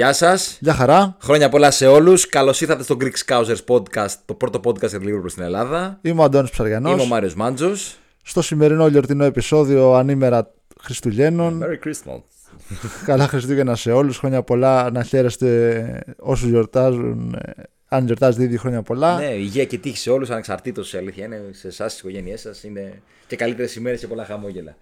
Γεια σας. Γεια χαρά. Χρόνια πολλά σε όλους. Καλώς ήρθατε στο Greek Scousers Podcast, το πρώτο podcast για το στην Ελλάδα. Είμαι ο Αντώνης Ψαριανός. Είμαι ο Μάριος Μάντζος. Στο σημερινό γιορτινό επεισόδιο ανήμερα Χριστουγέννων. Merry Christmas. Καλά Χριστούγεννα σε όλους. Χρόνια πολλά να χαίρεστε όσους γιορτάζουν. ε, Αν γιορτάζετε ήδη χρόνια πολλά. Ναι, υγεία και τύχη σε όλους, ανεξαρτήτως η αλήθεια είναι σε εσάς, στις οικογένειές σας. Είναι και καλύτερες ημέρες και πολλά χαμόγελα.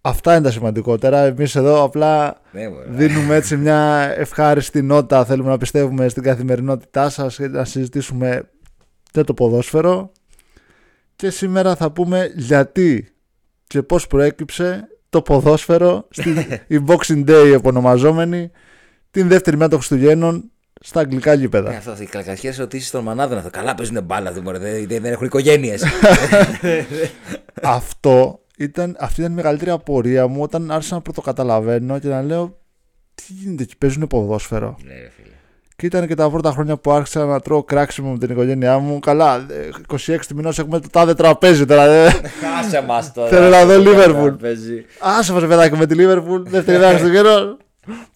Αυτά είναι τα σημαντικότερα. Εμείς εδώ απλά Ναι, μωρέ. δίνουμε έτσι μια ευχάριστη νότα. Θέλουμε να πιστεύουμε στην καθημερινότητά σας και να συζητήσουμε και το ποδόσφαιρο. Και σήμερα θα πούμε γιατί και πώς προέκυψε το ποδόσφαιρο στην η Boxing Day επωνομαζόμενη την δεύτερη μέρα των Χριστουγέννων στα αγγλικά Ναι, γήπεδα. αυτό, οι κακασιέ ερωτήσει των μανάδων αυτό. Καλά παίζουν μπάλα, δεν, μωρέ, δεν, δεν έχουν οικογένειες. Αυτό ήταν, αυτή ήταν η μεγαλύτερη απορία μου όταν άρχισα να πρωτοκαταλαβαίνω και να λέω τι γίνεται εκεί, παίζουν ποδόσφαιρο. ναι, ρε φίλε. Και ήταν και τα πρώτα χρόνια που άρχισα να τρώω κράξιμο με την οικογένειά μου. Καλά, ε, 26 του μηνός έχουμε το τάδε τραπέζι τώρα. ε. Κάσε μας τώρα. Θέλω να δω Liverpool. Παίζει. Άσε μας παιδάκι με τη Liverpool, δεύτερη μέρα στο καιρό.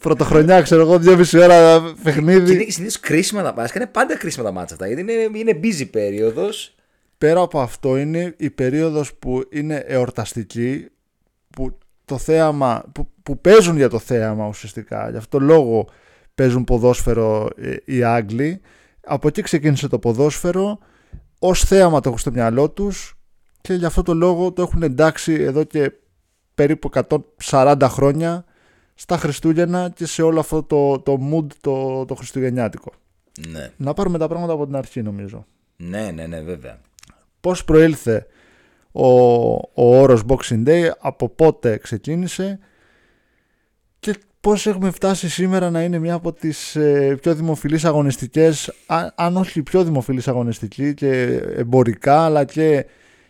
Πρωτοχρονιά, ξέρω εγώ, δυόμιση ώρα Και παιχνίδι. είναι συνήθως κρίσιμα τα μάτια. Είναι πάντα κρίσιμα τα μάτια αυτά. Γιατί είναι, είναι busy περίοδος. Πέρα από αυτό είναι η περίοδος που είναι εορταστική, που το θέαμα, που, που παίζουν για το θέαμα ουσιαστικά. Γι' αυτό το λόγο παίζουν ποδόσφαιρο ε, οι Άγγλοι. Από εκεί ξεκίνησε το ποδόσφαιρο, ως θέαμα το έχουν στο μυαλό τους και γι' αυτό το λόγο το έχουν εντάξει εδώ και περίπου 140 χρόνια στα Χριστούγεννα και σε όλο αυτό το, το mood το, το χριστουγεννιάτικο. Ναι. Να πάρουμε τα πράγματα από την αρχή νομίζω. ναι, ναι, ναι, βέβαια. Πώς προήλθε ο, ο όρος Boxing Day, από πότε ξεκίνησε και πώς έχουμε φτάσει σήμερα να είναι μια από τις ε, πιο δημοφιλείς αγωνιστικές, αν, αν όχι η πιο δημοφιλής αγωνιστική και εμπορικά αλλά και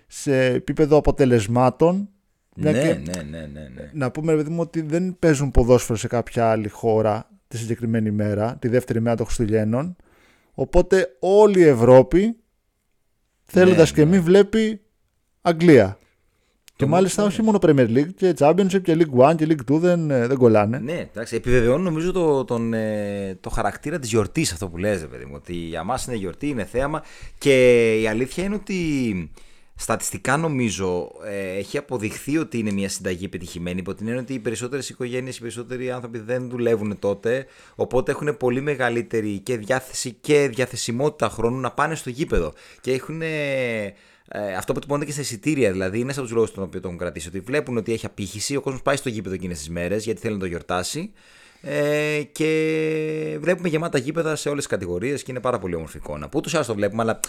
σε επίπεδο αποτελεσμάτων. Μια Ναι, και- ναι, ναι, ναι, ναι. να πούμε, ρε παιδί μου, ότι δεν παίζουν ποδόσφαιρο σε κάποια άλλη χώρα τη συγκεκριμένη μέρα, τη δεύτερη μέρα των Χριστουγέννων. Οπότε όλη η Ευρώπη, θέλοντας Ναι, και ναι. μη, βλέπει Αγγλία. Και Το μάλιστα μόνο- όχι μόνο Premier League, και Championship και League 1 και League 2 δεν, ε, δεν κολλάνε. Ναι, εντάξει, επιβεβαιώνει νομίζω το, τον, ε, το χαρακτήρα της γιορτής αυτό που λες, ρε παιδί μου. Ότι για μας είναι γιορτή, είναι θέαμα. Και η αλήθεια είναι ότι στατιστικά νομίζω ε, έχει αποδειχθεί ότι είναι μια συνταγή επιτυχημένη. Υπό την έννοια ότι οι περισσότερες οικογένειες, οι περισσότεροι άνθρωποι δεν δουλεύουν τότε. Οπότε έχουν πολύ μεγαλύτερη και διάθεση και διαθεσιμότητα χρόνου να πάνε στο γήπεδο. Και έχουν. ε, ε, αυτό που τυπώνεται και στα εισιτήρια, δηλαδή, είναι από τους λόγους τον οποίο το έχουν κρατήσει. Ότι βλέπουν ότι έχει απήχηση, ο κόσμος πάει στο γήπεδο εκείνες τις μέρες γιατί θέλει να το γιορτάσει. Ε, και βλέπουμε γεμάτα γήπεδα σε όλες τις κατηγορίες και είναι πάρα πολύ όμορφη εικόνα. Που ούτω ή άλλω το βλέπουμε, αλλά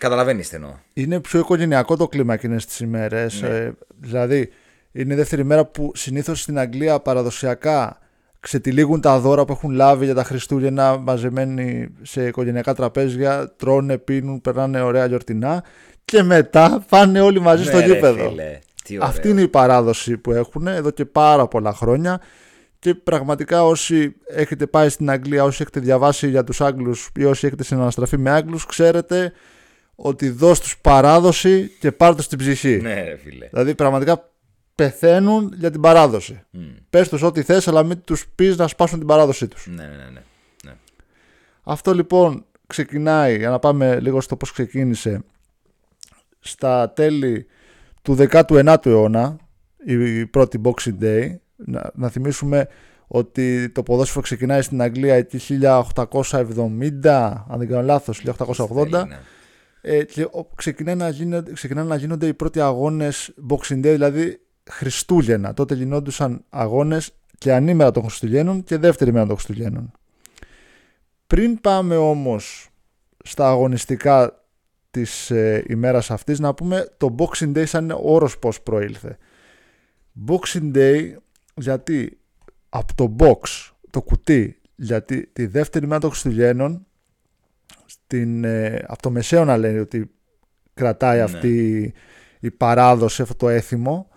καταλαβαίνεις τι εννοώ. Είναι πιο οικογενειακό το κλίμα εκείνες τις ημέρες. Ναι. Ε, δηλαδή, είναι η δεύτερη μέρα που συνήθως στην Αγγλία παραδοσιακά ξετυλίγουν τα δώρα που έχουν λάβει για τα Χριστούγεννα μαζεμένοι σε οικογενειακά τραπέζια, τρώνε, πίνουν, περνάνε ωραία γιορτινά και μετά πάνε όλοι μαζί στο Ναι, ρε, γήπεδο. φίλε, τι ωραίο. Αυτή είναι η παράδοση που έχουν εδώ και πάρα πολλά χρόνια και πραγματικά όσοι έχετε πάει στην Αγγλία, όσοι έχετε διαβάσει για τους Άγγλους ή όσοι έχετε συναναστραφεί με Άγγλους, ξέρετε ότι δώσ' τους παράδοση και πάρ' τους την ψυχή. Ναι, ρε φίλε. Δηλαδή πραγματικά πεθαίνουν για την παράδοση. Μμ. Πες τους ό,τι θες αλλά μην τους πεις να σπάσουν την παράδοσή τους. Ναι, ναι, ναι. ναι. ναι. Αυτό λοιπόν ξεκινάει, για να πάμε λίγο στο πώς ξεκίνησε, στα τέλη του 19ου αιώνα, η πρώτη Boxing Day. Να, να θυμίσουμε ότι το ποδόσφαιρο ξεκινάει στην Αγγλία εκεί 1870, αν δεν κάνω λάθος, 1880. Ναι. Ε, και ο- ξεκινάει να γίνονται, ξεκινάνε να γίνονται οι πρώτοι αγώνες Boxing Day, δηλαδή Χριστούγεννα. Τότε γινόντουσαν αγώνες και ανήμερα των Χριστουγέννων και δεύτερη μέρα των Χριστουγέννων. Πριν πάμε όμως στα αγωνιστικά της ε, ημέρας αυτής, να πούμε το Boxing Day σαν όρος πώς προήλθε. Boxing Day γιατί από το box, το κουτί, γιατί τη δεύτερη μέρα των Χριστουγέννων στην, ε, από το μεσαίωνα λένε ότι κρατάει Ναι. αυτή η παράδοση, αυτό το έθιμο.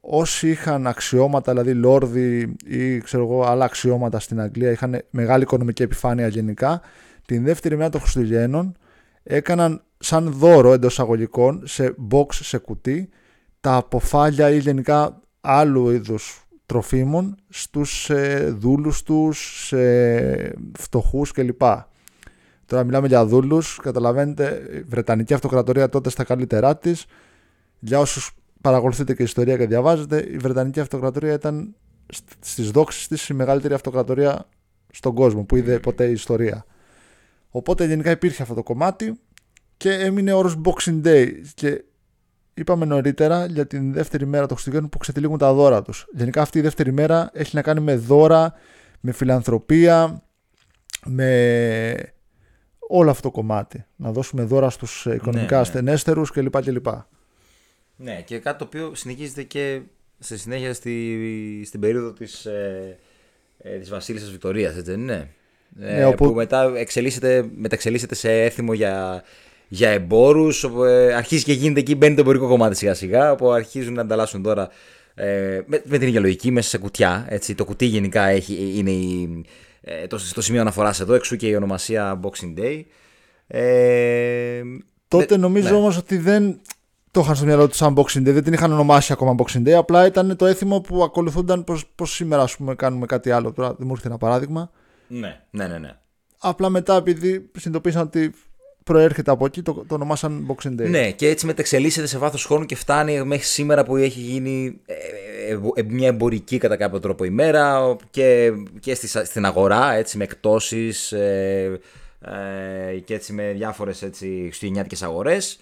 Όσοι είχαν αξιώματα, δηλαδή λόρδοι ή ξέρω εγώ, άλλα αξιώματα στην Αγγλία, είχαν μεγάλη οικονομική επιφάνεια γενικά, την δεύτερη μέρα των Χριστουγέννων έκαναν σαν δώρο εντός αγωγικών σε box, σε κουτί, τα αποφάλια ή γενικά άλλου είδους τροφίμων στους ε, δούλους τους, σε φτωχούς κλπ. Τώρα μιλάμε για δούλους, καταλαβαίνετε, η Βρετανική Αυτοκρατορία τότε στα καλύτερά της. Για όσους παρακολουθείτε και ιστορία και διαβάζετε, η Βρετανική Αυτοκρατορία ήταν στις δόξεις της η μεγαλύτερη αυτοκρατορία στον κόσμο που είδε ποτέ η ιστορία. Οπότε γενικά υπήρχε αυτό το κομμάτι και έμεινε όρος Boxing Day και είπαμε νωρίτερα για την δεύτερη μέρα των Χριστουγέννων που ξετυλίγουν τα δώρα τους. Γενικά αυτή η δεύτερη μέρα έχει να κάνει με δώρα, με φιλανθρωπία, με όλο αυτό το κομμάτι. Να δώσουμε δώρα στους οικονομικά ναι, ναι. ασθενέστερους κλπ. κλπ. Ναι, και κάτι το οποίο συνεχίζεται και σε συνέχεια στη, στην περίοδο της, ε, ε, της Βασίλισσας Βικτωρίας, έτσι δεν είναι; Ε, ναι, όπου... Που μετά εξελίσσεται, μεταξελίσσεται σε έθιμο για, για εμπόρους. Ε, αρχίζει και γίνεται εκεί, μπαίνει το εμπορικό κομμάτι σιγά σιγά. Όπου αρχίζουν να ανταλλάσσουν τώρα ε, με, με, την ίδια λογική μέσα σε κουτιά. Έτσι. Το κουτί γενικά έχει, είναι η, ε, το, το σημείο αναφοράς εδώ, εξού και η ονομασία Boxing Day. Ε, Τότε νομίζω ναι. όμως ότι δεν το είχαν στο μυαλό τους σαν Boxing Day, δεν την είχαν ονομάσει ακόμα Boxing Day. Απλά ήταν το έθιμο που ακολουθούνταν πώ σήμερα ας πούμε, κάνουμε κάτι άλλο. Τώρα δεν μου έρθει ένα παράδειγμα. Ναι, ναι, ναι. ναι. Απλά μετά επειδή συνειδητοποίησαν ότι προέρχεται από εκεί, το, το ονομάσαν Boxing Day. Ναι, και έτσι μεταξελίσσεται σε βάθος χρόνου και φτάνει μέχρι σήμερα που έχει γίνει ε, ε, ε, μια εμπορική κατά κάποιο τρόπο ημέρα και, και στην αγορά, έτσι με εκτόσει και έτσι με διάφορες χριστουγεννιάτικες αγορές.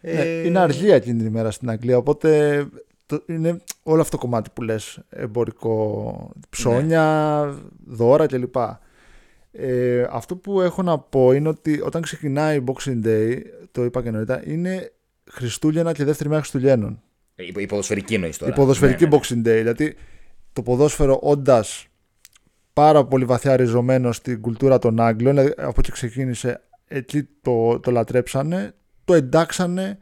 Ναι, είναι αργία εκείνη την ημέρα στην Αγγλία, οπότε το, είναι όλο αυτό το κομμάτι που λες εμπορικό ψώνια, ναι. δώρα κλπ. Ε, αυτό που έχω να πω είναι ότι όταν ξεκινάει Boxing Day, το είπα και νωρίτερα, είναι Χριστούγεννα και δεύτερη μέρα Χριστουγέννων. Ε, η ποδοσφαιρική εννοείς τώρα. Η ποδοσφαιρική ναι, ναι, ναι. Boxing Day. Δηλαδή το ποδόσφαιρο όντας πάρα πολύ βαθιά ριζωμένο στην κουλτούρα των Άγγλων, δηλαδή από εκεί ξεκίνησε, εκεί το, το λατρέψανε, το εντάξανε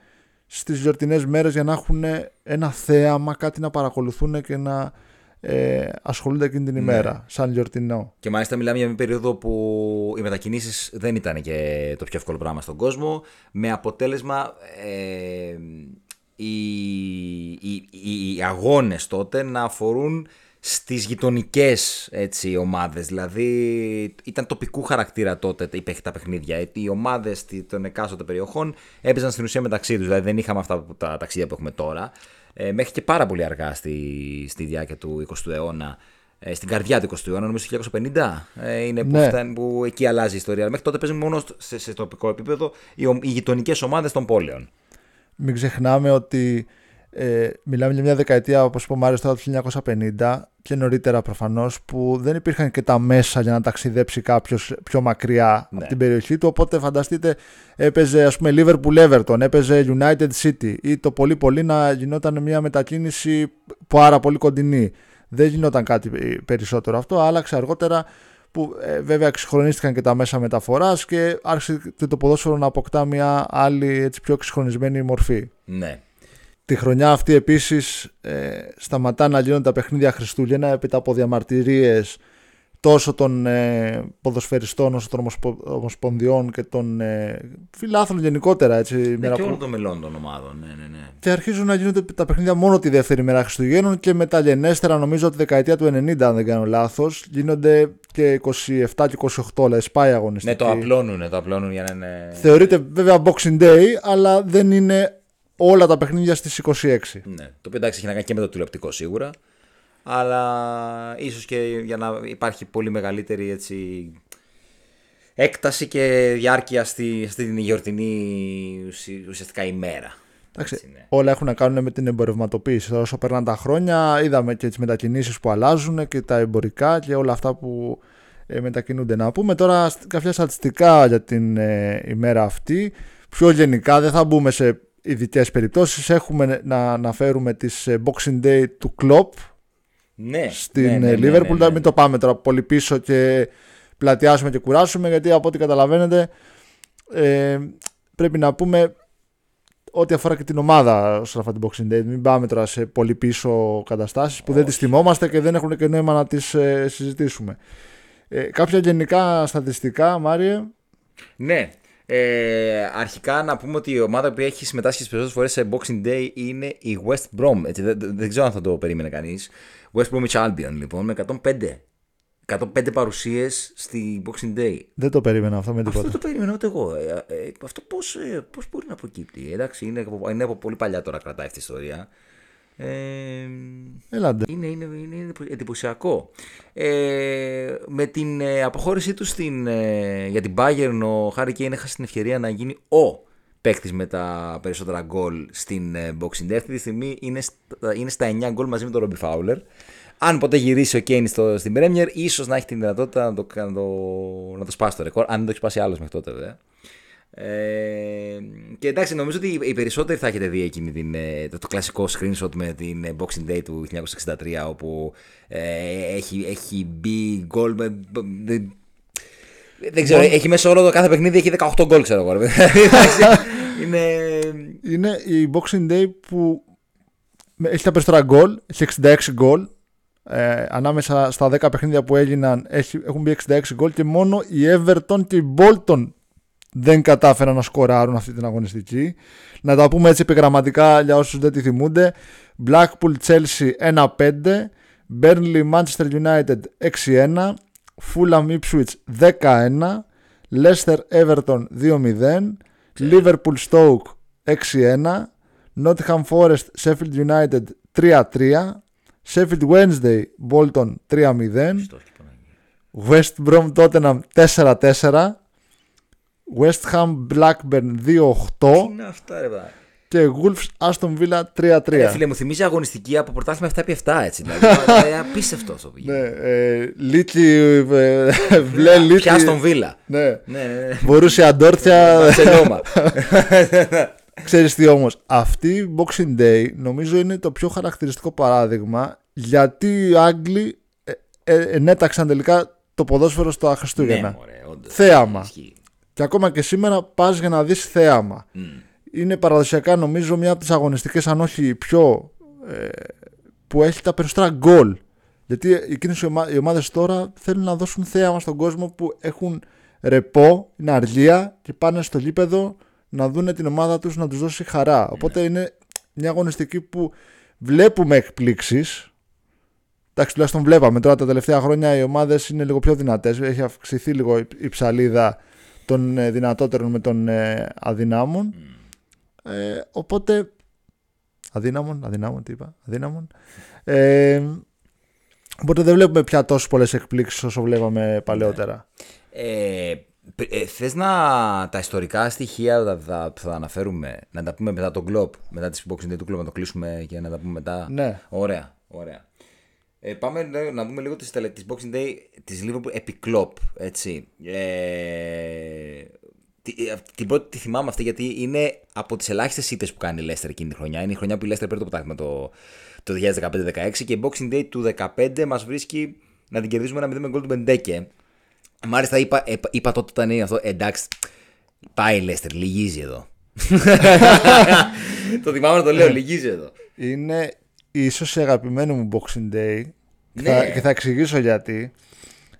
στις γιορτινές μέρες για να έχουν ένα θέαμα, κάτι να παρακολουθούν και να ε, ασχολούνται εκείνη την ναι. ημέρα, σαν γιορτινό. Και μάλιστα μιλάμε για μια περίοδο που οι μετακινήσεις δεν ήταν και το πιο εύκολο πράγμα στον κόσμο, με αποτέλεσμα ε, οι, οι, οι, οι αγώνες τότε να αφορούν στις γειτονικές ομάδες. Δηλαδή ήταν τοπικού χαρακτήρα τότε τα παιχνίδια. Οι ομάδες των εκάστοτε περιοχών έπαιζαν στην ουσία μεταξύ τους. Δηλαδή δεν είχαμε αυτά τα ταξίδια που έχουμε τώρα. Ε, μέχρι και πάρα πολύ αργά στη, στη διάρκεια του 20ου αιώνα. Ε, στην καρδιά του 20ου αιώνα, νομίζω 1950 ε, είναι που, ναι. που εκεί αλλάζει η ιστορία. Μέχρι τότε παίζουν μόνο σε, σε τοπικό επίπεδο οι, οι γειτονικές ομάδες των πόλεων. Μην ξεχνάμε ότι ε, μιλάμε για μια δεκαετία, όπως είπε ο Μάριος, τώρα του 1950 και νωρίτερα προφανώς, που δεν υπήρχαν και τα μέσα για να ταξιδέψει κάποιος πιο μακριά ναι. από την περιοχή του. Οπότε φανταστείτε, έπαιζε ας πούμε Liverpool Everton, έπαιζε United City ή το πολύ πολύ να γινόταν μια μετακίνηση πάρα πολύ κοντινή. Δεν γινόταν κάτι περισσότερο αυτό, άλλαξε αργότερα που ε, βέβαια εξυγχρονίστηκαν και τα μέσα μεταφοράς και άρχισε το ποδόσφαιρο να αποκτά μια άλλη έτσι, πιο εξυγχρονισμένη μορφή. Ναι. Τη χρονιά αυτή επίσης ε, σταματά να γίνονται τα παιχνίδια Χριστούγεννα έπειτα από διαμαρτυρίες τόσο των ε, ποδοσφαιριστών όσο των ομοσπονδιών και των ε, φιλάθλων γενικότερα. Έτσι, ναι, μέρα και όλων των μελών των ομάδων. Ναι, ναι, ναι. Και αρχίζουν να γίνονται τα παιχνίδια μόνο τη δεύτερη μέρα Χριστουγέννων και μεταγενέστερα νομίζω τη δεκαετία του 90 αν δεν κάνω λάθος γίνονται και 27 και 28 δηλαδή σπάει αγωνιστική. Ναι το απλώνουν, το απλώνουν για να είναι... Θεωρείται βέβαια Boxing Day αλλά δεν είναι όλα τα παιχνίδια στις 26. Ναι, το οποίο εντάξει έχει να κάνει και με το τηλεοπτικό σίγουρα, αλλά ίσως και για να υπάρχει πολύ μεγαλύτερη έτσι, έκταση και διάρκεια στη, στην γιορτινή ουσιαστικά ημέρα. Εντάξει, ναι. Όλα έχουν να κάνουν με την εμπορευματοποίηση. Όσο περνάνε τα χρόνια, είδαμε και τις μετακινήσεις που αλλάζουν και τα εμπορικά και όλα αυτά που ε, μετακινούνται. Να πούμε τώρα κάποια στατιστικά για την ε, ημέρα αυτή. Πιο γενικά, δεν θα μπούμε σε ειδικές περιπτώσεις έχουμε να αναφέρουμε τις ε, Boxing Day του Klopp ναι, στην ναι, ναι, ε, ναι, Liverpool. Ναι, μην το πάμε τώρα πολύ πίσω και πλατιάσουμε και κουράσουμε γιατί από ό,τι καταλαβαίνετε ε, πρέπει να πούμε ό,τι αφορά και την ομάδα όσον αφορά την Boxing Day. Μην πάμε τώρα σε πολύ πίσω καταστάσεις που δεν τις θυμόμαστε και δεν έχουν και νόημα να τις ε, συζητήσουμε. Ε, κάποια γενικά στατιστικά, Μάριε; Ναι, Ε, αρχικά να πούμε ότι η ομάδα που έχει συμμετάσχει τις περισσότερες φορές σε Boxing Day είναι η West Brom. Έτσι, δεν, δεν ξέρω αν θα το περίμενε κανείς. West Bromwich Albion λοιπόν με 105. 105 παρουσίες στη Boxing Day. Δεν το περίμενα αυτό με Αυτό τίποτα. δεν το περίμενα ούτε εγώ. Ε, ε, αυτό πώς πώς μπορεί να προκύπτει. Εντάξει, είναι, από- είναι από πολύ παλιά τώρα κρατάει αυτή η ιστορία. Ε, Έλαντε. είναι, είναι, είναι, είναι εντυπωσιακό. Ε, με την ε, αποχώρησή του στην, ε, για την Bayern, ο Χάρη Κέιν έχασε την ευκαιρία να γίνει ο παίκτης με τα περισσότερα γκολ στην ε, Boxing Day. Αυτή τη στιγμή είναι στα, είναι στα 9 γκολ μαζί με τον Ρόμπι Φάουλερ. Αν ποτέ γυρίσει ο Κέιν στο, στην Premier, ίσως να έχει την δυνατότητα να το, να το, να το σπάσει το ρεκόρ. Αν δεν το έχει σπάσει άλλος μέχρι τότε, βέβαια. Ε, και εντάξει, νομίζω ότι οι περισσότεροι θα έχετε δει εκείνη την, ε, το, το κλασικό screenshot με την ε, Boxing Day του 1963 όπου ε, έχει, έχει μπει γκολ με, δεν, δεν ξέρω, έχει μέσα όλο το κάθε παιχνίδι έχει 18 γκολ ξέρω εγώ. ρε παιδί. Εντάξει, είναι... Είναι η Boxing Day που με- έχει τα περισσότερα γκολ, έχει 66 γκολ. Ε, ανάμεσα στα 10 παιχνίδια που έγιναν έχει, έχουν μπει 66 γκολ και μόνο η Everton και η Bolton δεν κατάφεραν να σκοράρουν αυτή την αγωνιστική. Να τα πούμε έτσι επιγραμματικά για όσους δεν τη θυμούνται. Blackpool Chelsea 1-5, Burnley Manchester United 6-1, Fulham Ipswich 10-1, Leicester Everton 2-0, Liverpool Stoke 6-1, Nottingham Forest Sheffield United 3-3, Sheffield Wednesday Bolton 3-0, West Brom Tottenham 4-4, West Ham Blackburn 2-8 Τι είναι αυτά ρε παιδάκι; και Wolves Aston Villa 3-3. Ρε φίλε μου θυμίζει αγωνιστική από πρωτάθλημα 7x7 έτσι δηλαδή. Ε, Απίστευτο αυτό που Ναι, γίνεται. ε, Λίτσι, ε, Βλέ Λίτσι. Πια στον Βίλα. Ναι. Ναι, ναι, ναι. Μπορούσε αντόρθια. Μπαρσελόνα. Ξέρεις τι όμως, αυτή η Boxing Day νομίζω είναι το πιο χαρακτηριστικό παράδειγμα γιατί οι Άγγλοι ε, ε, ενέταξαν τελικά το ποδόσφαιρο στο Ναι, Χριστούγεννα. μωρέ, όντως. Θέαμα. Ισχύει. Και ακόμα και σήμερα πας για να δεις θέαμα. Μμ. Είναι παραδοσιακά νομίζω μια από τις αγωνιστικές αν όχι η πιο ε, που έχει τα περισσότερα γκολ. Γιατί εκείνες οι, ομα- οι ομάδες τώρα θέλουν να δώσουν θέαμα στον κόσμο που έχουν ρεπό, είναι αργία και πάνε στο γήπεδο να δουν την ομάδα τους να τους δώσει χαρά. Οπότε είναι μια αγωνιστική που βλέπουμε εκπλήξεις. Εντάξει, τουλάχιστον βλέπαμε τώρα τα τελευταία χρόνια οι ομάδες είναι λίγο πιο δυνατές. Έχει αυξηθεί λίγο η- η ψαλίδα των ε, δυνατότερων με των ε, αδυνάμων. Ε, οπότε. Αδύναμων, αδυνάμων, τι είπα. Αδύναμων. Ε, οπότε δεν βλέπουμε πια τόσο πολλές εκπλήξεις όσο βλέπαμε παλαιότερα. Ε, π- ε, θες να τα ιστορικά στοιχεία θα, θα, θα αναφέρουμε, να τα πούμε μετά τον κλοπ, μετά τις boxing day του κλοπ, να το κλείσουμε και να τα πούμε μετά; Ναι. Ωραία, ωραία. Ε, πάμε να- να δούμε λίγο τις, τελε- τις boxing day της Liverpool επί κλοπ, έτσι. Ε, τη- ε, την πρώτη τη θυμάμαι αυτή γιατί είναι από τις ελάχιστες ήττες που κάνει η Leicester εκείνη τη χρονιά. Είναι η χρονιά που η Leicester παίρνει το πρωτάθλημα το, το 2015-16 και η boxing day του 2015 μας βρίσκει να την κερδίζουμε ένα 0 με γκολ του Μπεντέκε. Μάλιστα είπα, είπα, είπα τότε όταν είναι αυτό, εντάξει, πάει η Leicester, λυγίζει εδώ. το θυμάμαι να το λέω, λυγίζει εδώ. Είναι ίσως η αγαπημένη μου Boxing Day. Και, Ναι. θα, και θα εξηγήσω γιατί.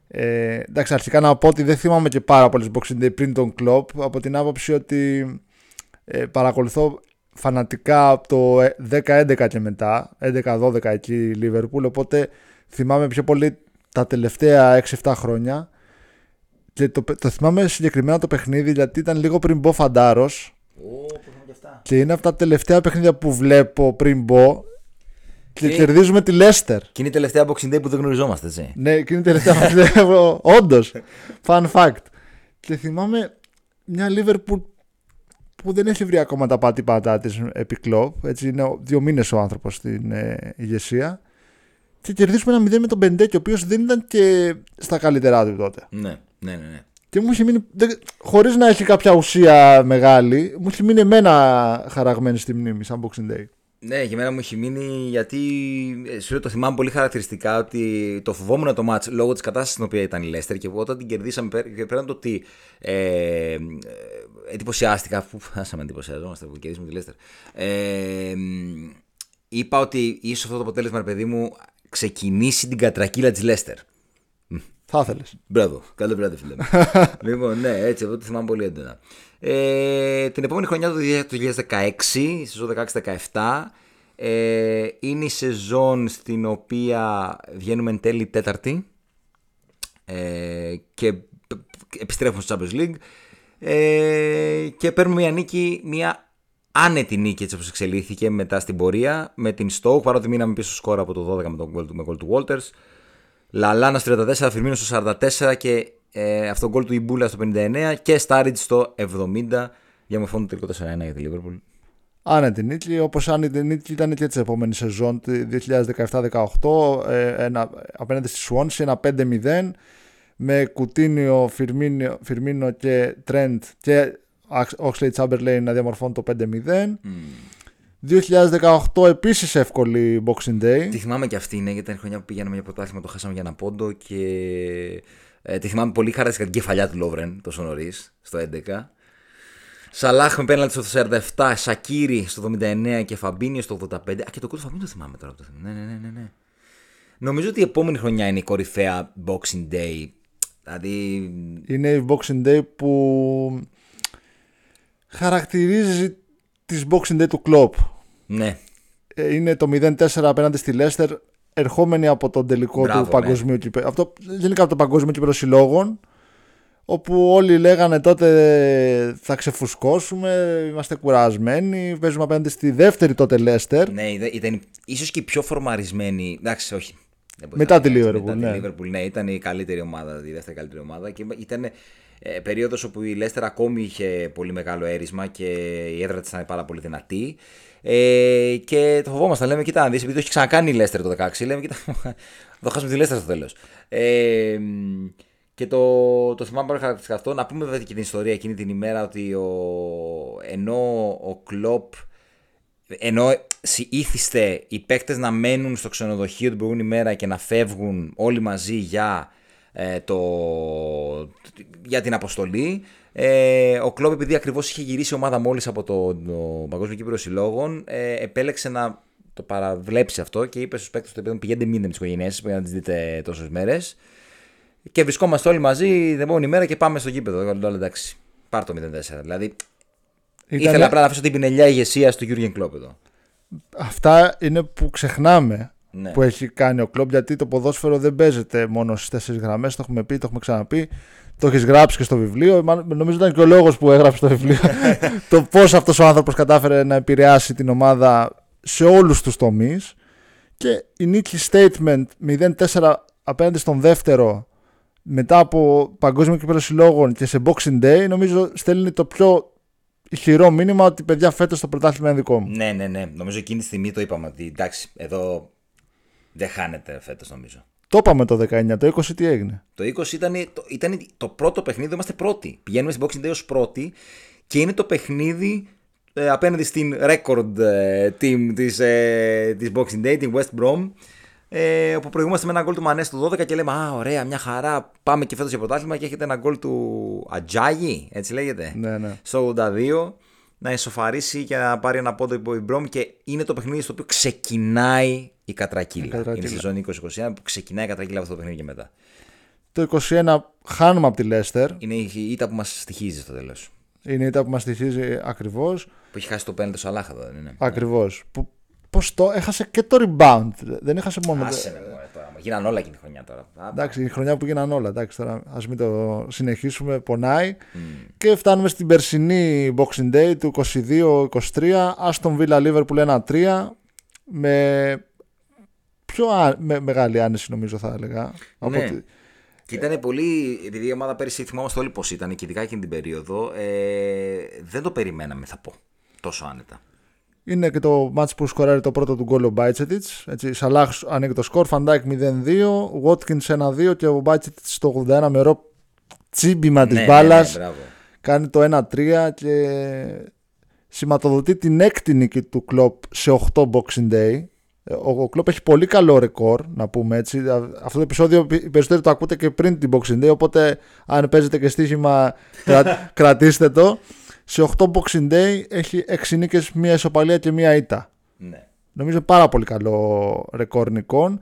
Ε, εντάξει, αρχικά να πω ότι δεν θυμάμαι και πάρα πολλές Boxing Day πριν τον κλοπ από την άποψη ότι ε, παρακολουθώ φανατικά από το 10-11 και μετά, 11-12 εκεί η Liverpool, οπότε θυμάμαι πιο πολύ τα τελευταία 6-7 χρόνια και το, το θυμάμαι συγκεκριμένα το παιχνίδι γιατί ήταν λίγο πριν μπω φαντάρος Ω, που είχαμε και αυτά. και είναι από τα τελευταία παιχνίδια που βλέπω πριν μπω και Και- κερδίζουμε τη Λέστερ. Και είναι η τελευταία boxing day που δεν γνωριζόμαστε, έτσι. Ναι, και είναι η τελευταία παιχνίδια. Όντως. Fun fact. Και θυμάμαι μια Liverpool που δεν έχει βρει ακόμα τα πάτηπατά της επί κλοπ. Έτσι είναι δύο μήνες ο άνθρωπος στην ε, ηγεσία. Και κερδίσουμε ένα 0 με τον Μπεντέκη, ο οποίος δεν ήταν και στα καλύτερά του τότε. Ναι, ναι, ναι. ναι. Και μου είχε μείνει, δεν- χωρίς να έχει κάποια ουσία μεγάλη, μου είχε μείνει εμένα χαραγμένη στη μνήμη, σαν Boxing Day. Ναι, και εμένα μου έχει μείνει γιατί ε, σου λέω, το θυμάμαι πολύ χαρακτηριστικά ότι το φοβόμουν το μάτς λόγω της κατάστασης στην οποία ήταν η Λέστερ και όταν την κερδίσαμε πέρα- και πέραν το ότι ε, ε, εντυπωσιάστηκα, αφού φάσαμε εντυπωσιαζόμαστε που κερδίσαμε τη Λέστερ, ε, μ, είπα ότι ίσως αυτό το αποτέλεσμα, ρε παιδί μου, ξεκινήσει την κατρακύλα της Λέστερ. Μ, Θα ήθελες. Μπράβο, καλό βράδυ, φίλε μου. λοιπόν, ναι, έτσι, εγώ το θυμάμαι πολύ έντονα. Ε, την επόμενη χρονιά, το 2016, σεζόν 16-17, ε, είναι η σεζόν στην οποία βγαίνουμε εν τέλει τέταρτη ε, και επιστρέφουμε στο Champions League ε, και παίρνουμε μια νίκη, μια άνετη νίκη έτσι όπως εξελίχθηκε μετά στην πορεία με την Stoke παρότι μείναμε πίσω σκόρα από το 12 με τον goal του Walters Λαλάνα 34, Φιρμίνο στο 44 και ε, αυτό γκολ του Ιμπούλα στο 59 και Στάριτ στο 70 διαμορφώνουν το τελικό 4-1 για τη Λίβερπουλ. Άνετη νίκη, όπως αν η νίκη ήταν και της επόμενης σεζόν 2017-18 ε, απέναντι στη Σουόνση, ένα 5-0 με Κουτίνιο, Φιρμίνο, Φιρμίνο και Τρέντ και Oxley Chamberlain να διαμορφώνουν το 5-0. Mm. 2018 επίσης εύκολη Boxing Day. Τη θυμάμαι και αυτή είναι, γιατί ήταν χρονιά που πηγαίναμε για πρωτάθλημα, το χάσαμε για ένα πόντο και. Ε, τη θυμάμαι πολύ χαρακτηριστικά την κεφαλιά του Λόβρεν τόσο νωρίς, στο 11. Σαλάχ με πέναλτι στο 47, Σακύρι στο 79 και Φαμπίνιο στο 85. Α, και το κούτο Φαμπίνιο το θυμάμαι τώρα. Ναι, ναι, ναι, ναι, ναι. Νομίζω ότι η επόμενη χρονιά είναι η κορυφαία Boxing Day. Δηλαδή. Είναι η Boxing Day που χαρακτηρίζει τη Boxing Day του Κλοπ. Ναι. Ε, είναι το 0-4 απέναντι στη Λέστερ, ερχόμενη από τον τελικό του ναι. παγκοσμίου ναι. Αυτό γενικά από το παγκόσμιο κύπελο συλλόγων. Όπου όλοι λέγανε τότε θα ξεφουσκώσουμε, είμαστε κουρασμένοι, παίζουμε απέναντι στη δεύτερη τότε Λέστερ. Ναι, ήταν ίσως και η πιο φορμαρισμένη. Εντάξει, όχι. Μετά τη Λίβερπουλ. Ναι. ναι, ήταν η καλύτερη ομάδα, η δεύτερη καλύτερη ομάδα. Και ήταν ε, περίοδος όπου η Λέστερ ακόμη είχε πολύ μεγάλο έρισμα και η έδρα της ήταν πάρα πολύ δυνατή. Ε, και το φοβόμασταν. Λέμε, κοιτά, δεις, επειδή το έχει ξανακάνει η Λέστερ το 16, λέμε, κοιτά, θα χάσουμε τη Λέστερ στο τέλος. Ε, και το, το θυμάμαι πάρα χαρακτηριστικά αυτό. Να πούμε βέβαια και την ιστορία εκείνη την ημέρα ότι ο, ενώ ο Κλοπ ενώ ήθιστε οι παίκτες να μένουν στο ξενοδοχείο την προηγούμενη μέρα και να φεύγουν όλοι μαζί για ε, το, για την αποστολή. Ε, ο Κλόπ, επειδή ακριβώς είχε γυρίσει η ομάδα μόλις από το, το Παγκόσμιο Κύπρο Συλλόγων, ε, επέλεξε να το παραβλέψει αυτό και είπε στους παίκτες ότι πηγαίνετε μείνετε με τις οικογένειές σα, να τις δείτε τόσες μέρες. Και βρισκόμαστε όλοι μαζί την επόμενη μέρα και πάμε στο γήπεδο. Εγώ λέω εντάξει, πάρ το 0-4. Δηλαδή, Ήταν... ήθελα απλά να αφήσω την πινελιά ηγεσία του Γιούργεν Κλόπ εδώ. Αυτά είναι που ξεχνάμε ναι. που έχει κάνει ο κλοπ γιατί το ποδόσφαιρο δεν παίζεται μόνο στις τέσσερις γραμμές. Το έχουμε πει, το έχουμε ξαναπεί. Το έχεις γράψει και στο βιβλίο. Νομίζω ήταν και ο λόγος που έγραψε το βιβλίο. το πώς αυτός ο άνθρωπος κατάφερε να επηρεάσει την ομάδα σε όλους τους τομείς. Και η νίκη statement 0-4 απέναντι στον δεύτερο μετά από παγκόσμιο κύπελο συλλόγων και σε Boxing Day νομίζω στέλνει το πιο ηχηρό μήνυμα ότι παιδιά φέτος το πρωτάθλημα είναι δικό μου. Ναι, ναι, ναι. Νομίζω εκείνη τη στιγμή το είπαμε ότι εντάξει, εδώ δεν χάνεται φέτος νομίζω. Το είπαμε το 19, το 20 τι έγινε; Το 20 ήταν το, ήταν το πρώτο παιχνίδι, είμαστε πρώτοι. Πηγαίνουμε στην Boxing Day ως πρώτοι και είναι το παιχνίδι ε, απέναντι στην record ε, team της, ε, της Boxing Day, την West Brom. Ε, όπου προηγούμαστε με ένα γκολ του Μανέ στο 12 και λέμε Α, ωραία, μια χαρά. Πάμε και φέτος για πρωτάθλημα και έχετε ένα γκολ του Ατζάγη, έτσι λέγεται. Ναι, ναι. Στο 82 να εσωφαρίσει και να πάρει ένα πόντο υπό η Μπρόμ και είναι το παιχνίδι στο οποίο ξεκινάει η κατρακύλα. Είναι η σεζόν 2021 που ξεκινάει η κατρακύλα αυτό το παιχνίδι και μετά. Το 21 χάνουμε από τη Λέστερ. Είναι η ήττα που μας στοιχίζει στο τέλος. Είναι η ήττα που μας στοιχίζει ακριβώς. Που έχει χάσει το πέντε στο Σαλάχα δεν είναι; Ακριβώς. Που Πώς το έχασε και το rebound. Δεν έχασε μόνο. Άσε με τώρα. Γίναν όλα εκείνη τη χρονιά τώρα. Εντάξει, η χρονιά που γίναν όλα. Εντάξει, τώρα ας μην το συνεχίσουμε. Πονάει. Mm. Και φτάνουμε στην περσινή Boxing Day του 22-23. Aston Villa Liverpool 1-3. Με πιο με μεγάλη άνεση νομίζω θα έλεγα. Ναι. Από και ήταν πολύ. Επειδή η ομάδα πέρυσι θυμόμαστε όλοι πώς ήταν και ειδικά εκείνη την περίοδο. Ε, δεν το περιμέναμε, θα πω. Τόσο άνετα. Είναι και το ματς που σκοράρει το πρώτο του γκολ ο Μπάιτσετιτς. Σαλάχ ανοίγει το σκορ, Φαν Ντάικ 0-2, Watkins 1-2 και ο Μπάιτσετιτς το 81 με ρο τσίμπημα της ναι, μπάλας. Ναι, ναι, κάνει το 1-3 και σηματοδοτεί την έκτη νίκη του Κλοπ σε 8 Boxing Day. Ο, ο Κλοπ έχει πολύ καλό ρεκόρ, να πούμε έτσι. Αυτό το επεισόδιο οι περισσότεροι το ακούτε και πριν την Boxing Day, οπότε αν παίζετε και στοίχημα κρατήστε το σε 8 Boxing Day έχει 6 νίκες, μία ισοπαλία και μία ήττα. Ναι. Νομίζω πάρα πολύ καλό ρεκόρ νικών.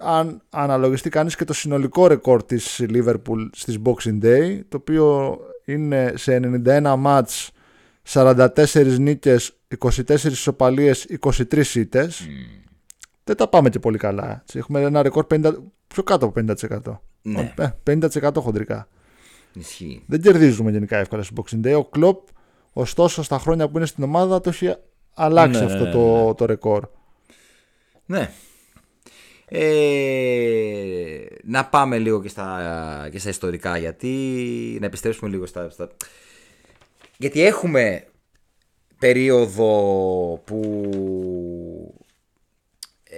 αν αναλογιστεί κανείς και το συνολικό ρεκόρ της Liverpool στις Boxing Day, το οποίο είναι σε 91 μάτς, 44 νίκες, 24 ισοπαλίες, 23 ήττες. Δεν τα πάμε και πολύ καλά. Έτσι. Έχουμε ένα ρεκόρ 50, πιο κάτω από 50%. Ναι. Ε, 50% χοντρικά. Ισχύει. Δεν κερδίζουμε γενικά εύκολα στην Boxing Day. Ο Κλοπ, ωστόσο, στα χρόνια που είναι στην ομάδα, το έχει αλλάξει Ναι, αυτό ναι, το, το ρεκόρ. Ναι. Ε, να πάμε λίγο και στα, και στα ιστορικά γιατί να επιστρέψουμε λίγο στα, στα... γιατί έχουμε περίοδο που ε,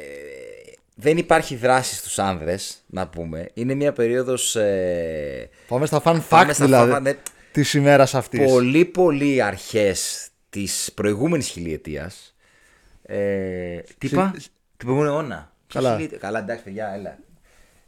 δεν υπάρχει δράση στους άνδρες να πούμε είναι μια περίοδος ε, Πάμε στα fun πάμε fact στα δηλαδή φάβα, ναι, της ημέρας αυτής. πολύ πολύ αρχές της προηγούμενης χιλιετίας ε, τι Συ- είπα, την προηγούμενη αιώνα Καλά. Ποια χιλιετία; καλά εντάξει παιδιά έλα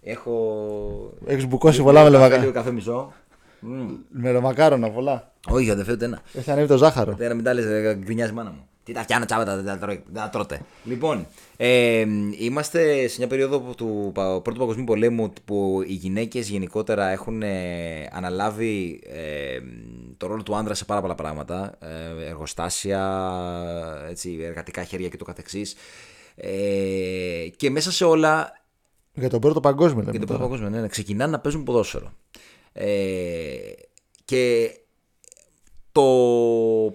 έχω Έχεις μπουκώσει πολλά με, Λίγο καφέ, λεβακα... λίγο καφέ μισό Μμμ. με λεμακάρονα πολλά. όχι δεν φέρετε ένα Έχει ανέβει το ζάχαρο. δεν μην τα λες, ε, γκρινιάζει η μάνα μου. Τι τα φτιάνω τσάβα, δεν τα, τρώει- δεν τα τρώτε. Λοιπόν, ε, είμαστε σε μια περίοδο που- του πα- Πρώτου Παγκοσμίου Πολέμου που οι γυναίκες γενικότερα έχουν ε, αναλάβει ε, το ρόλο του άνδρα σε πάρα πολλά πράγματα. Ε, εργοστάσια, έτσι, εργατικά χέρια και το καθεξής. Ε, και μέσα σε όλα Για τον πρώτο παγκόσμιο λέμε και το τώρα. πρώτο παγκόσμιο, ναι, ναι, ξεκινάνε να παίζουν ποδόσφαιρο. Ε, και το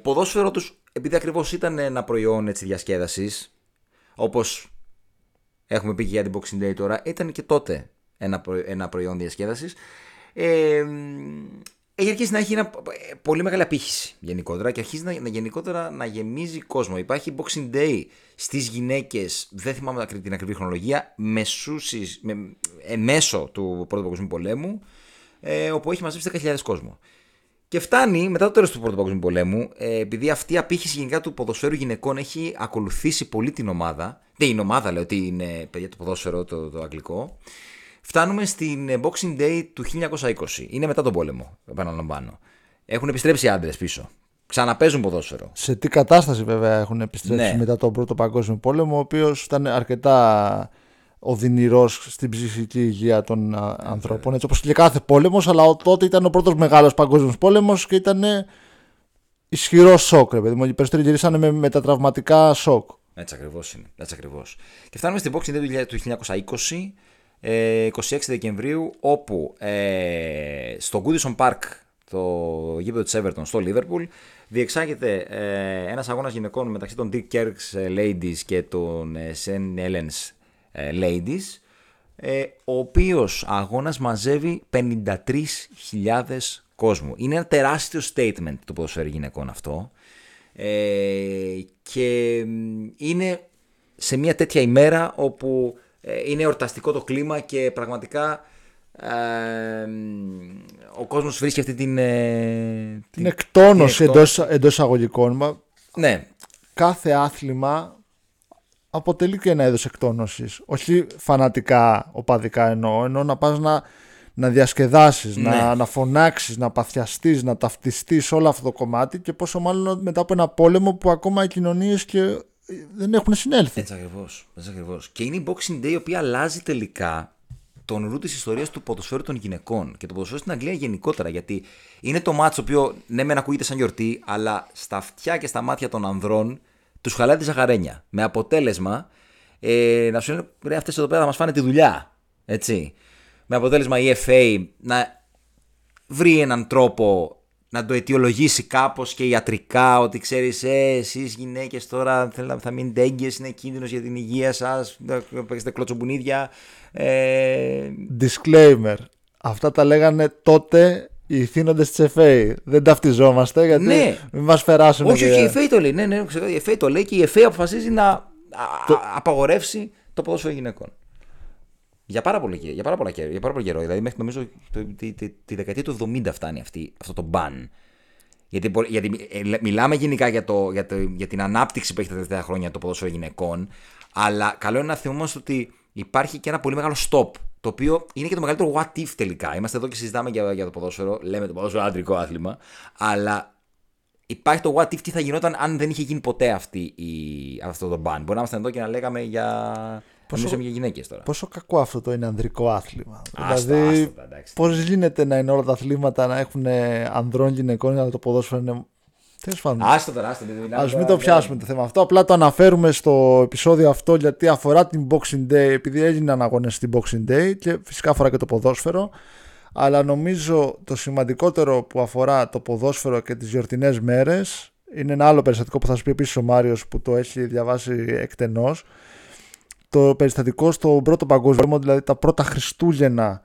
ποδόσφαιρο τους, επειδή ακριβώς ήταν ένα προϊόν έτσι, διασκέδασης, όπως έχουμε πει και για την Boxing Day τώρα, ήταν και τότε ένα, προ- ένα προϊόν διασκέδασης. Ε, έχει αρχίσει να έχει ένα, ε, πολύ μεγάλη απήχηση γενικότερα και αρχίζει να, να, γενικότερα να γεμίζει κόσμο. Υπάρχει Boxing Day στις γυναίκες, δεν θυμάμαι ακρι- την ακριβή χρονολογία, μεσούσεις, με, ε, μέσω του Πρώτου Παγκοσμίου Πολέμου, ε, όπου έχει μαζέψει 10.000 κόσμο. Και φτάνει μετά το τέλος του Πρώτου Παγκοσμίου Πολέμου, ε, επειδή αυτή η απήχηση γενικά του ποδοσφαίρου γυναικών έχει ακολουθήσει πολύ την ομάδα. Δεν είναι ομάδα, λέω ότι είναι παιδιά το ποδόσφαιρο το, το αγγλικό. Φτάνουμε στην ε, Boxing Day του 1920. Είναι μετά τον πόλεμο, επαναλαμβάνω. Έχουν επιστρέψει οι άντρες πίσω. Ξαναπέζουν ποδόσφαιρο. Σε τι κατάσταση βέβαια έχουν επιστρέψει Ναι. μετά τον πρώτο παγκόσμιο πόλεμο, ο οποίος ήταν αρκετά οδυνηρός στην ψυχική υγεία των α, ανθρώπων, έτσι όπως και κάθε πόλεμος, αλλά ο- τότε ήταν ο πρώτος μεγάλος παγκόσμιος πόλεμος και ήταν ισχυρό σοκ, ρε παιδί μου. Οι περισσότεροι γυρίσανε με μετατραυματικά σοκ. Έτσι ακριβώς είναι. Έτσι ακριβώς. Και φτάνουμε στην Boxing Day του 1920, ε, 26 Δεκεμβρίου, όπου ε, στο Goodison Park, το γήπεδο της Everton στο Liverpool, διεξάγεται ε, ένας αγώνας γυναικών μεταξύ των Dick Kerks ε, Ladies και των ε, St. Helens ε, Ladies, ε, ο οποίος αγώνας μαζεύει 53.000 κόσμο. Είναι ένα τεράστιο statement του ποδοσφαίρου γυναικών αυτό. Ε, και μ, είναι σε μια τέτοια ημέρα όπου ε, είναι εορταστικό το κλίμα και πραγματικά ε, μ, ο κόσμος βρίσκει αυτή την... ε, Την εκτόνωση την εντός, εντός εισαγωγικών. Μα Ναι, κάθε άθλημα αποτελεί και ένα είδος εκτόνωσης. Όχι φανατικά, οπαδικά εννοώ, ενώ να πας να, να διασκεδάσεις, να, Ναι. να φωνάξεις, να παθιαστείς, να ταυτιστείς όλο αυτό το κομμάτι και πόσο μάλλον μετά από ένα πόλεμο που ακόμα οι κοινωνίες και δεν έχουν συνέλθει. Έτσι ακριβώς. Έτσι ακριβώς. Και είναι η Boxing Day η οποία αλλάζει τελικά τον ρου της ιστορίας του ποδοσφαίρου των γυναικών και το ποδοσφαίρου στην Αγγλία γενικότερα. Γιατί είναι το μάτσο το οποίο ναι, μεν ακούγεται σαν γιορτή, αλλά στα αυτιά και στα μάτια των ανδρών τους χαλάει τη ζαχαρένια. Με αποτέλεσμα ε, να σου λένε ρε, αυτές εδώ πέρα θα μας φάνε τη δουλειά. Έτσι. Με αποτέλεσμα η FA να βρει έναν τρόπο να το αιτιολογήσει κάπως και ιατρικά ότι ξέρεις ε, εσείς γυναίκες τώρα θέλετε- θα μείνετε έγκυες, είναι κίνδυνος για την υγεία σας, θα παίξετε κλωτσομπουνίδια. Ε, Disclaimer. Αυτά τα λέγανε τότε οι ηθήνοντες της FA. Δεν ταυτιζόμαστε γιατί Ναι. μην μας περάσουν. όχι, και- όχι, η FA το λέει. Ναι, ναι, ξέρω, η FA το λέει και η FA αποφασίζει να α, α, απαγορεύσει το ποδόσφαιρο γυναικών. Για πάρα, πολύ, καιρό- για, πάρα πολλά, καιρό- για πάρα πολύ καιρό. Δηλαδή, μέχρι νομίζω το, τη, τη, τη δεκαετία του 70 φτάνει αυτή, αυτό το ban. Γιατί, πο- γιατί ε, λέ- μιλάμε γενικά για, το, για, το, για την ανάπτυξη που έχει τα τελευταία χρόνια το ποδόσφαιρο γυναικών. Αλλά καλό είναι να θυμόμαστε ότι υπάρχει και ένα πολύ μεγάλο stop. Το οποίο είναι και το μεγαλύτερο what if τελικά. Είμαστε εδώ και συζητάμε για, για το ποδόσφαιρο. Λέμε το ποδόσφαιρο άντρικο άθλημα. Αλλά υπάρχει το what if τι θα γινόταν αν δεν είχε γίνει ποτέ αυτή η, αυτό το ban. Μπορεί να ήμασταν εδώ και να λέγαμε για. Πόσο... Μιλήσαμε για γυναίκες τώρα. Πόσο κακό αυτό το είναι ανδρικό άθλημα. Άστα, δηλαδή, άστα, εντάξει. πώς γίνεται να είναι όλα τα αθλήματα να έχουν ανδρών γυναικών, αλλά το ποδόσφαιρο είναι. Τέλος πάντων. Άστο τώρα, άστο. μην μιλάμε Α μην τώρα, το ναι. πιάσουμε το θέμα αυτό. Απλά το αναφέρουμε στο επεισόδιο αυτό γιατί αφορά την Boxing Day, επειδή έγιναν αγώνες στην Boxing Day και φυσικά αφορά και το ποδόσφαιρο. Αλλά νομίζω το σημαντικότερο που αφορά το ποδόσφαιρο και τις γιορτινές μέρες είναι ένα άλλο περιστατικό που θα σου πει επίσης ο Μάριος που το έχει διαβάσει εκτενώς. Το περιστατικό στο πρώτο παγκόσμιο πόλεμο, δηλαδή τα πρώτα Χριστούγεννα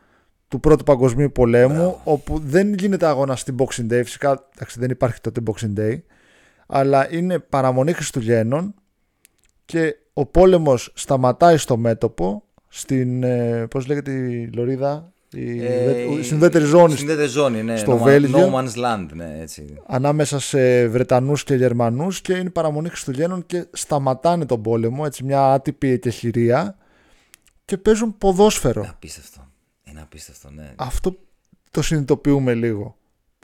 του πρώτου παγκοσμίου πολέμου, όπου δεν γίνεται αγώνα στην Boxing Day. Φυσικά εντάξει, δεν υπάρχει τότε Boxing Day, αλλά είναι παραμονή Χριστουγέννων και ο πόλεμος σταματάει στο μέτωπο στην, ε, πώς λέγεται η Λωρίδα, η, Ε, η συνδέτερη ζώνη Στην ουδέτερη ζώνη, ναι. στο no, man- Βέλγιο. No man's land, ναι, έτσι. ανάμεσα σε Βρετανούς και Γερμανούς και είναι παραμονή Χριστουγέννων και σταματάνε τον πόλεμο, έτσι μια άτυπη εκεχηρία και παίζουν ποδόσφαιρο. Είναι απίστευτο. Είναι απίστευτο, ναι. Αυτό το συνειδητοποιούμε λίγο.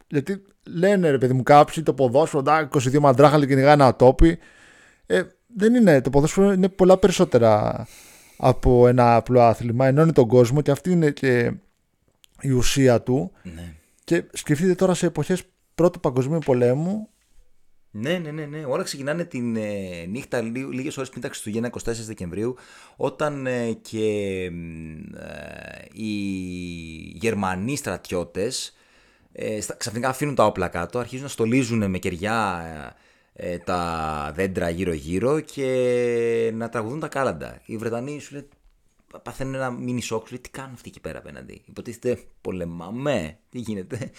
Γιατί λένε ρε παιδί μου κάποιοι το ποδόσφαιρο, εντάξει, 22 μαντράχαλοι κυνηγά ένα τόπι. Ε, δεν είναι. Το ποδόσφαιρο είναι πολλά περισσότερα από ένα απλό άθλημα. Ενώνει τον κόσμο και αυτή είναι και η ουσία του. ναι. Και σκεφτείτε τώρα σε εποχές πρώτου παγκοσμίου πολέμου Ναι, ναι, ναι, ναι. Όλα ξεκινάνε την ε, νύχτα λί, λίγες ώρες πριν τα Χριστουγέννα 24 Δεκεμβρίου όταν ε, και μ, ε, οι Γερμανοί στρατιώτες ε, στα- ξαφνικά αφήνουν τα όπλα κάτω, αρχίζουν να στολίζουν με κεριά ε, τα δέντρα γύρω-γύρω και να τραγουδούν τα κάλαντα. Οι Βρετανοί σου λέει παθαίνουν ένα μίνι σοκ, σου λέει τι κάνουν αυτοί εκεί πέρα απέναντι; Υποτίθεται πολεμάμε, τι γίνεται;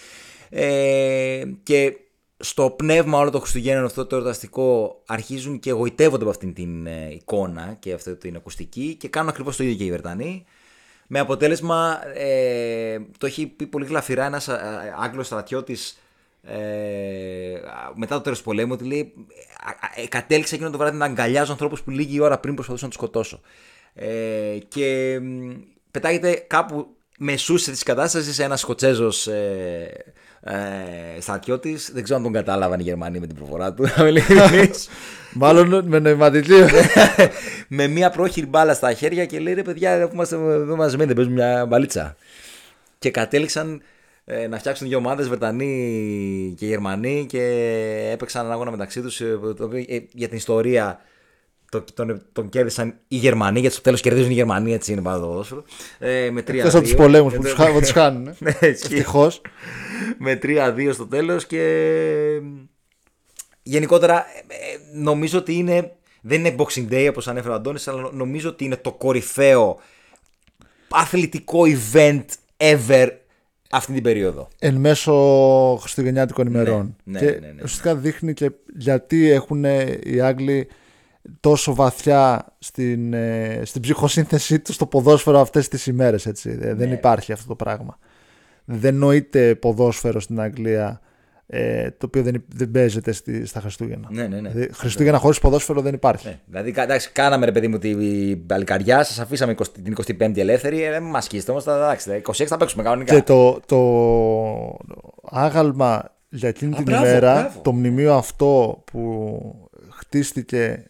Ε, και στο πνεύμα όλο το Χριστουγέννων αυτό το εορταστικό αρχίζουν και εγωιτεύονται από αυτήν την ε, εικόνα και αυτή την ακουστική και κάνουν ακριβώς το ίδιο και οι Βρετανοί. Με αποτέλεσμα, ε, το έχει πει πολύ γλαφυρά ένας ε, Άγγλος στρατιώτης ε, μετά το τέλος του πολέμου ότι λέει «Α, α, ε, κατέληξα εκείνο το βράδυ να αγκαλιάζω ανθρώπους που λίγη ώρα πριν προσπαθούσαν να τους σκοτώσω. Ε, και μ, πετάγεται κάπου μεσούσε της κατάστασης ένας Σκοτσέζος ε, ε, στρατιώτη. Δεν ξέρω αν τον κατάλαβαν οι Γερμανοί με την προφορά του. να είμαι ειλικρινής. Μάλλον με νοηματική. με μία πρόχειρη μπάλα στα χέρια και λέει ρε παιδιά, αφού είμαστε εδώ μαζεμένοι, δεν παίζουμε μια μπαλίτσα. Και κατέληξαν ε, να φτιάξουν δύο ομάδες, Βρετανοί και Γερμανοί, και έπαιξαν έναν αγώνα μεταξύ τους. για την ιστορία το, τον, τον κέρδισαν οι Γερμανοί, γιατί στο τέλος κερδίζουν οι Γερμανοί, έτσι είναι πάντα το ποδόσφαιρο. Ε, με 3-2. Εκτός από τους πολέμους που Ε, τους, το- χα- που τους χάνουν. ε. Ναι, ισχύει. Ευτυχώς. με 3-2 στο τέλος και γενικότερα ε, ε, νομίζω ότι είναι δεν είναι Boxing Day όπως ανέφερε ο Αντώνης αλλά νομίζω ότι είναι το κορυφαίο αθλητικό event ever αυτή την περίοδο. εν μέσω χριστουγεννιάτικων ημερών. ναι, και ναι, ναι, ναι. ουσιαστικά δείχνει και γιατί έχουν οι Άγγλοι τόσο βαθιά στην, ε, στην ψυχοσύνθεσή του στο ποδόσφαιρο αυτές τις ημέρες. Έτσι. Ε, Ναι. Δεν υπάρχει αυτό το πράγμα. Δεν νοείται ποδόσφαιρο στην Αγγλία ε, το οποίο δεν, δεν παίζεται στη, στα Χριστούγεννα. Ναι, ναι, ναι. Δηλαδή, Χριστούγεννα χωρίς ποδόσφαιρο δεν υπάρχει. Ναι, δηλαδή, κα- εντάξει, κάναμε ρε παιδί μου την παλικαριά, σας αφήσαμε 20 την 25η ελεύθερη. Ε, μας σκίσετε όμως, εντάξει, 26 θα παίξουμε κανονικά. Και το, το άγαλμα για εκείνη Α, την μπράβο, ημέρα, μπράβο. το μνημείο αυτό που χτίστηκε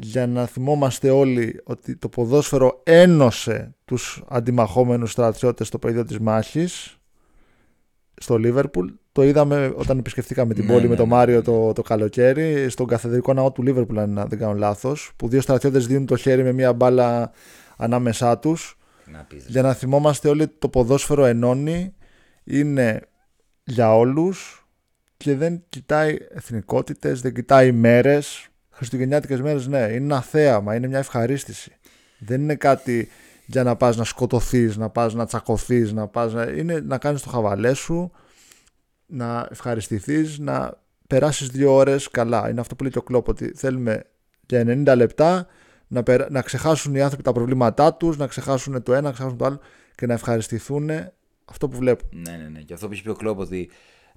για να θυμόμαστε όλοι ότι το ποδόσφαιρο ένωσε τους αντιμαχόμενους στρατιώτες στο πεδίο της μάχης στο Λίβερπουλ. Το είδαμε όταν επισκεφτήκαμε την Ναι, πόλη ναι, με τον ναι, Μάριο το, το καλοκαίρι στον καθεδρικό ναό του Λίβερπουλ αν δεν κάνω λάθος που δύο στρατιώτες δίνουν το χέρι με μια μπάλα ανάμεσά τους Να πεις, ρε. για να θυμόμαστε όλοι ότι το ποδόσφαιρο ενώνει, είναι για όλους και δεν κοιτάει εθνικότητες, δεν κοιτάει μέρες. Χριστουγεννιάτικες μέρες ναι, είναι ένα θέαμα, είναι μια ευχαρίστηση. Δεν είναι κάτι για να πας να σκοτωθείς, να πας να τσακωθείς, να πας να... είναι να κάνεις το χαβαλέ σου, να ευχαριστηθείς, να περάσεις δύο ώρες καλά. Είναι αυτό που λέει και ο Κλόπ, ότι θέλουμε για 90 λεπτά να, περα... να ξεχάσουν οι άνθρωποι τα προβλήματά τους, να ξεχάσουν το ένα, να ξεχάσουν το άλλο και να ευχαριστηθούν αυτό που βλέπουν. Ναι, ναι, ναι. Και αυτό που είχε πει ο Κλόπ ότι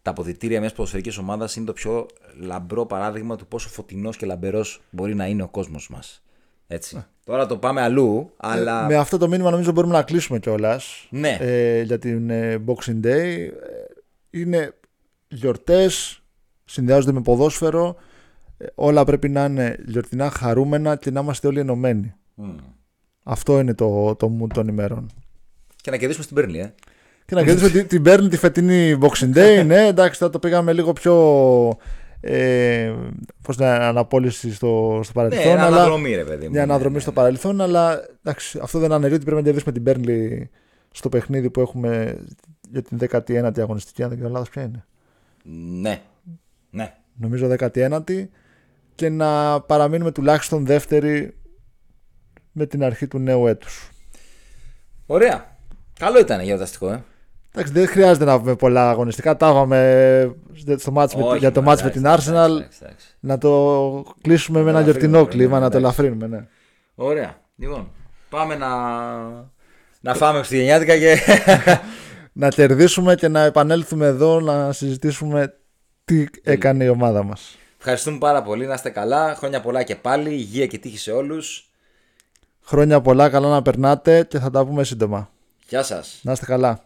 τα αποδητήρια μιας ποδοσφαιρικής ομάδας είναι το πιο λαμπρό παράδειγμα του πόσο φωτεινός και λαμπερός μπορεί να είναι ο κόσμος μας. Έτσι. Τώρα το πάμε αλλού, αλλά. Με αυτό το μήνυμα νομίζω μπορούμε να κλείσουμε κιόλας Ναι. ε, για την ε, Boxing Day. Ε, Είναι γιορτές, συνδυάζονται με ποδόσφαιρο. Ε, όλα πρέπει να είναι γιορτινά χαρούμενα και να είμαστε όλοι ενωμένοι. Μμ. Αυτό είναι το, το mood των ημερών. Και να κερδίσουμε στην Πέρνλι, ε. Και να κερδίσουμε την, την Burnley τη φετινή Boxing Day. ναι, εντάξει, θα το πήγαμε λίγο πιο. Ε, πώς να αναπόλυση στο, στο Ναι, παρελθόν. ένα αλλά, αναδρομή, ρε παιδί μου. μια ναι, αναδρομή ναι, στο ναι. παρελθόν, αλλά εντάξει, αυτό δεν αναιρεί ότι πρέπει να κερδίσουμε την Burnley στο παιχνίδι που έχουμε για την 19η αγωνιστική, αν δεν κάνω λάθος ποια είναι; Ναι. Ναι. Νομίζω 19η και να παραμείνουμε τουλάχιστον δεύτερη με την αρχή του νέου έτους. Ωραία. Καλό ήταν γιορταστικό, ε. Εντάξει, δεν χρειάζεται να πούμε πολλά αγωνιστικά. Τα είπαμε στο μάτς με- Όχι, για το μα, μάτς με εντάξει, την εντάξει, Arsenal. εντάξει, εντάξει. Να το κλείσουμε με ένα ελαφρύνουμε, γιορτινό κλίμα, ναι, να το εντάξει. ελαφρύνουμε. Ναι. Ωραία. Λοιπόν, πάμε να, να φάμε χριστουγεννιάτικα και. Να κερδίσουμε και να επανέλθουμε εδώ να συζητήσουμε τι έκανε η ομάδα μας. Ευχαριστούμε πάρα πολύ. Να είστε καλά. Χρόνια πολλά και πάλι. Υγεία και τύχη σε όλους. Χρόνια πολλά, καλά να περνάτε και θα τα πούμε σύντομα. Γεια σας. Να είστε καλά.